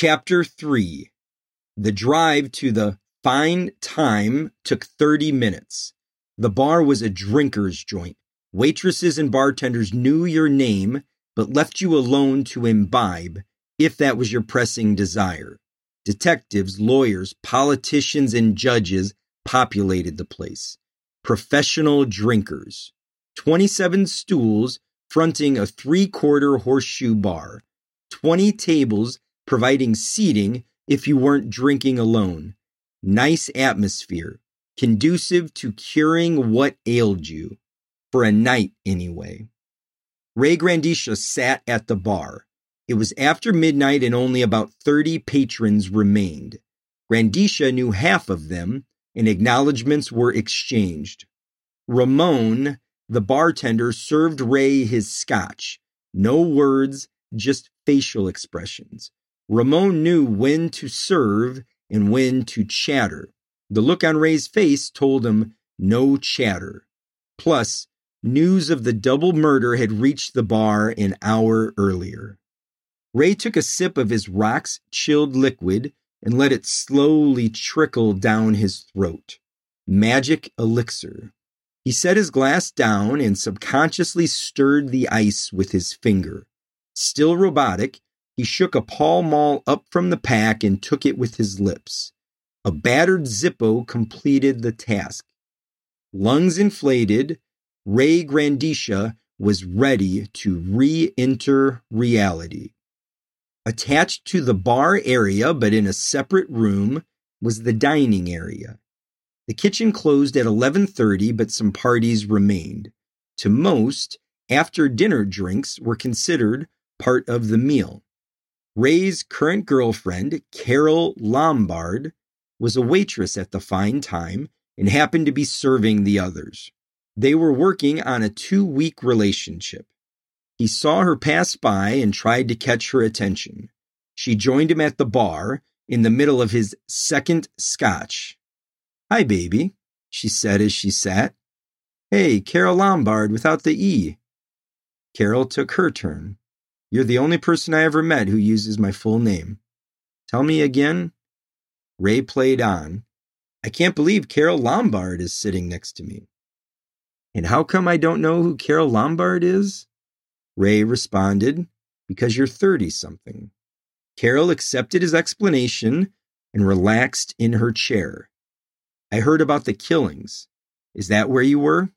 Chapter 3 The drive to the fine time took 30 minutes. The bar was a drinker's joint. Waitresses and bartenders knew your name, but left you alone to imbibe if that was your pressing desire. Detectives, lawyers, politicians, and judges populated the place. Professional drinkers. 27 stools fronting a three quarter horseshoe bar. 20 tables providing seating if you weren't drinking alone. Nice atmosphere, conducive to curing what ailed you. For a night, anyway. Ray Grandisha sat at the bar. It was after midnight and only about 30 patrons remained. Grandisha knew half of them, and acknowledgments were exchanged. Ramon, the bartender, served Ray his scotch. No words, just facial expressions. Ramon knew when to serve and when to chatter. The look on Ray's face told him no chatter. Plus, news of the double murder had reached the bar an hour earlier. Ray took a sip of his rocks chilled liquid and let it slowly trickle down his throat. Magic elixir. He set his glass down and subconsciously stirred the ice with his finger. Still robotic, he shook a Pall Mall up from the pack and took it with his lips. A battered Zippo completed the task. Lungs inflated, Ray Grandisha was ready to re enter reality. Attached to the bar area, but in a separate room, was the dining area. The kitchen closed at 11:30, but some parties remained. To most, after dinner drinks were considered part of the meal. Ray's current girlfriend, Carol Lombard, was a waitress at the fine time and happened to be serving the others. They were working on a two week relationship. He saw her pass by and tried to catch her attention. She joined him at the bar in the middle of his second scotch. Hi, baby, she said as she sat. Hey, Carol Lombard without the E. Carol took her turn. You're the only person I ever met who uses my full name. Tell me again. Ray played on. I can't believe Carol Lombard is sitting next to me. And how come I don't know who Carol Lombard is? Ray responded, Because you're 30 something. Carol accepted his explanation and relaxed in her chair. I heard about the killings. Is that where you were?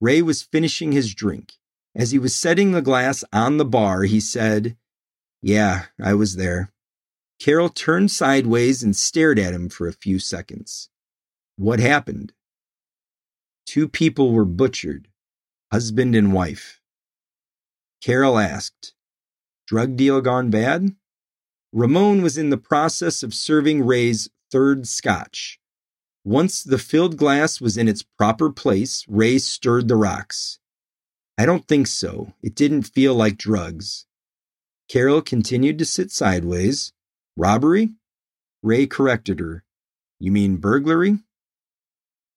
Ray was finishing his drink. As he was setting the glass on the bar, he said, Yeah, I was there. Carol turned sideways and stared at him for a few seconds. What happened? Two people were butchered, husband and wife. Carol asked, Drug deal gone bad? Ramon was in the process of serving Ray's third scotch. Once the filled glass was in its proper place, Ray stirred the rocks. I don't think so. It didn't feel like drugs. Carol continued to sit sideways. Robbery? Ray corrected her. You mean burglary?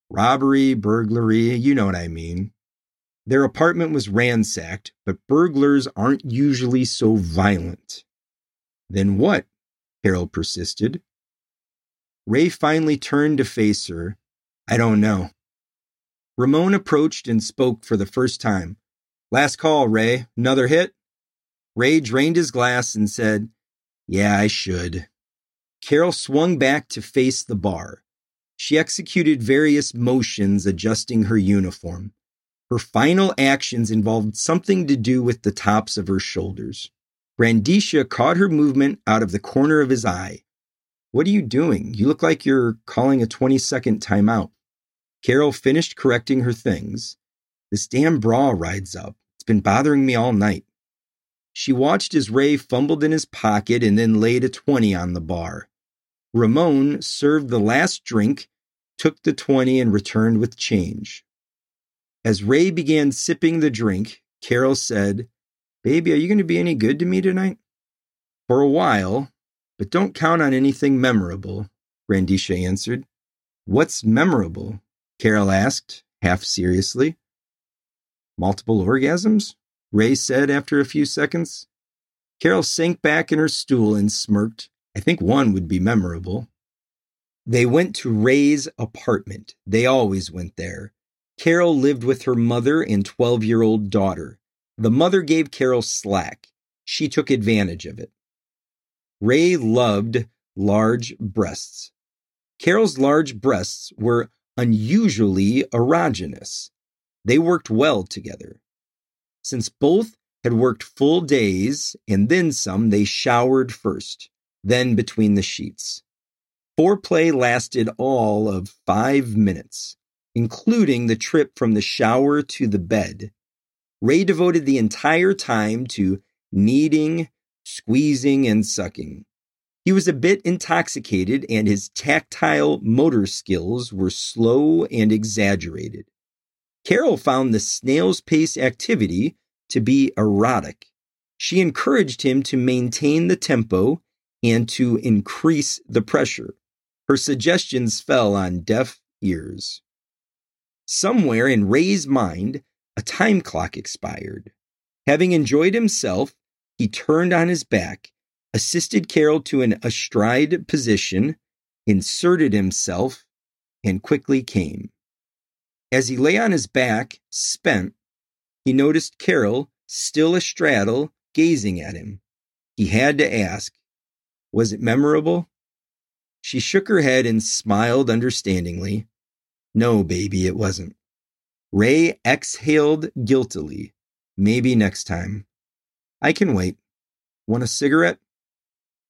Robbery, burglary, you know what I mean. Their apartment was ransacked, but burglars aren't usually so violent. Then what? Carol persisted. Ray finally turned to face her. I don't know. Ramon approached and spoke for the first time. Last call, Ray. Another hit? Ray drained his glass and said, Yeah, I should. Carol swung back to face the bar. She executed various motions adjusting her uniform. Her final actions involved something to do with the tops of her shoulders. Grandisha caught her movement out of the corner of his eye. What are you doing? You look like you're calling a 20 second timeout. Carol finished correcting her things. This damn bra rides up. It's been bothering me all night. She watched as Ray fumbled in his pocket and then laid a 20 on the bar. Ramon served the last drink, took the 20, and returned with change. As Ray began sipping the drink, Carol said, Baby, are you going to be any good to me tonight? For a while, but don't count on anything memorable, Grandisha answered. What's memorable? Carol asked, half seriously. Multiple orgasms? Ray said after a few seconds. Carol sank back in her stool and smirked. I think one would be memorable. They went to Ray's apartment. They always went there. Carol lived with her mother and 12 year old daughter. The mother gave Carol slack. She took advantage of it. Ray loved large breasts. Carol's large breasts were unusually erogenous. They worked well together. Since both had worked full days and then some, they showered first, then between the sheets. Foreplay lasted all of five minutes, including the trip from the shower to the bed. Ray devoted the entire time to kneading, squeezing, and sucking. He was a bit intoxicated, and his tactile motor skills were slow and exaggerated. Carol found the snail's pace activity to be erotic. She encouraged him to maintain the tempo and to increase the pressure. Her suggestions fell on deaf ears. Somewhere in Ray's mind, a time clock expired. Having enjoyed himself, he turned on his back, assisted Carol to an astride position, inserted himself, and quickly came. As he lay on his back, spent, he noticed Carol still astraddle, gazing at him. He had to ask, Was it memorable? She shook her head and smiled understandingly. No, baby, it wasn't. Ray exhaled guiltily. Maybe next time. I can wait. Want a cigarette?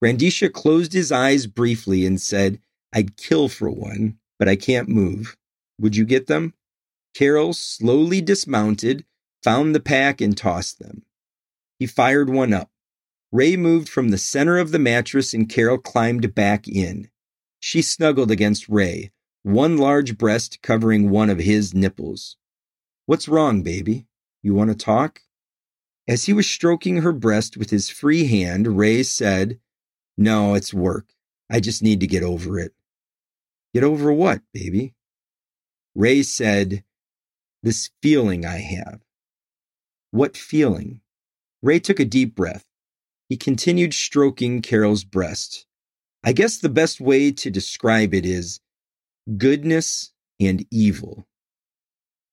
Grandisha closed his eyes briefly and said, I'd kill for one, but I can't move. Would you get them? Carol slowly dismounted, found the pack, and tossed them. He fired one up. Ray moved from the center of the mattress and Carol climbed back in. She snuggled against Ray, one large breast covering one of his nipples. What's wrong, baby? You want to talk? As he was stroking her breast with his free hand, Ray said, No, it's work. I just need to get over it. Get over what, baby? Ray said, This feeling I have. What feeling? Ray took a deep breath. He continued stroking Carol's breast. I guess the best way to describe it is goodness and evil.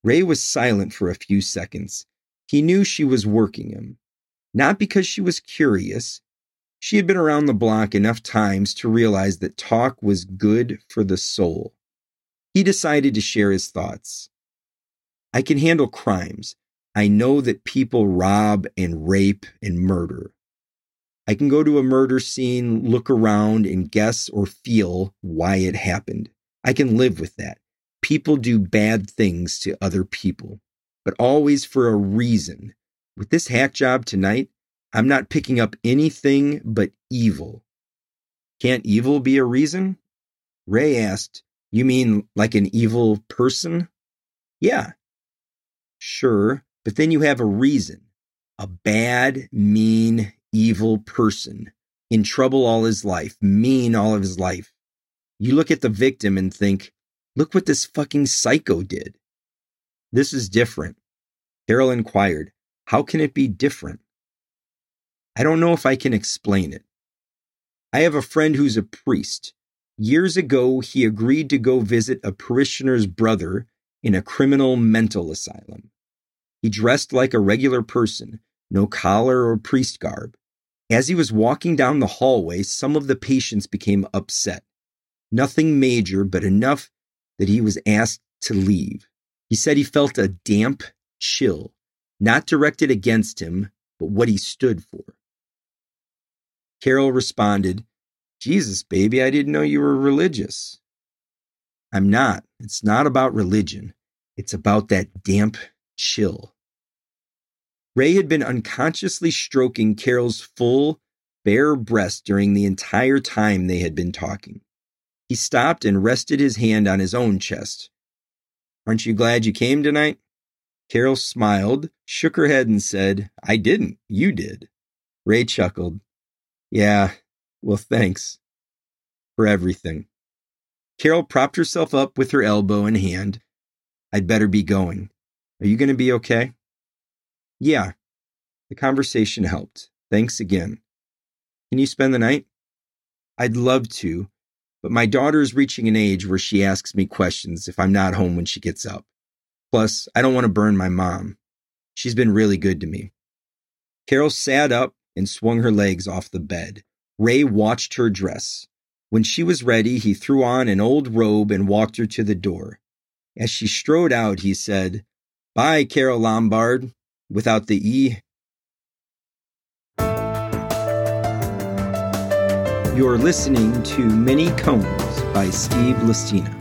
Ray was silent for a few seconds. He knew she was working him. Not because she was curious. She had been around the block enough times to realize that talk was good for the soul. He decided to share his thoughts. I can handle crimes. I know that people rob and rape and murder. I can go to a murder scene, look around, and guess or feel why it happened. I can live with that. People do bad things to other people, but always for a reason. With this hack job tonight, I'm not picking up anything but evil. Can't evil be a reason? Ray asked, You mean like an evil person? Yeah. Sure, but then you have a reason. A bad, mean, evil person, in trouble all his life, mean all of his life. You look at the victim and think, look what this fucking psycho did. This is different. Carol inquired, how can it be different? I don't know if I can explain it. I have a friend who's a priest. Years ago, he agreed to go visit a parishioner's brother in a criminal mental asylum. He dressed like a regular person, no collar or priest garb. As he was walking down the hallway, some of the patients became upset. Nothing major, but enough that he was asked to leave. He said he felt a damp chill, not directed against him, but what he stood for. Carol responded, Jesus, baby, I didn't know you were religious. I'm not. It's not about religion. It's about that damp chill. Ray had been unconsciously stroking Carol's full, bare breast during the entire time they had been talking. He stopped and rested his hand on his own chest. Aren't you glad you came tonight? Carol smiled, shook her head, and said, I didn't. You did. Ray chuckled. Yeah, well, thanks for everything. Carol propped herself up with her elbow in hand. I'd better be going. Are you going to be okay? Yeah, the conversation helped. Thanks again. Can you spend the night? I'd love to, but my daughter is reaching an age where she asks me questions if I'm not home when she gets up. Plus, I don't want to burn my mom. She's been really good to me. Carol sat up and swung her legs off the bed. Ray watched her dress. When she was ready, he threw on an old robe and walked her to the door. As she strode out, he said, Bye, Carol Lombard, without the E. You're listening to Many Cones by Steve Listina.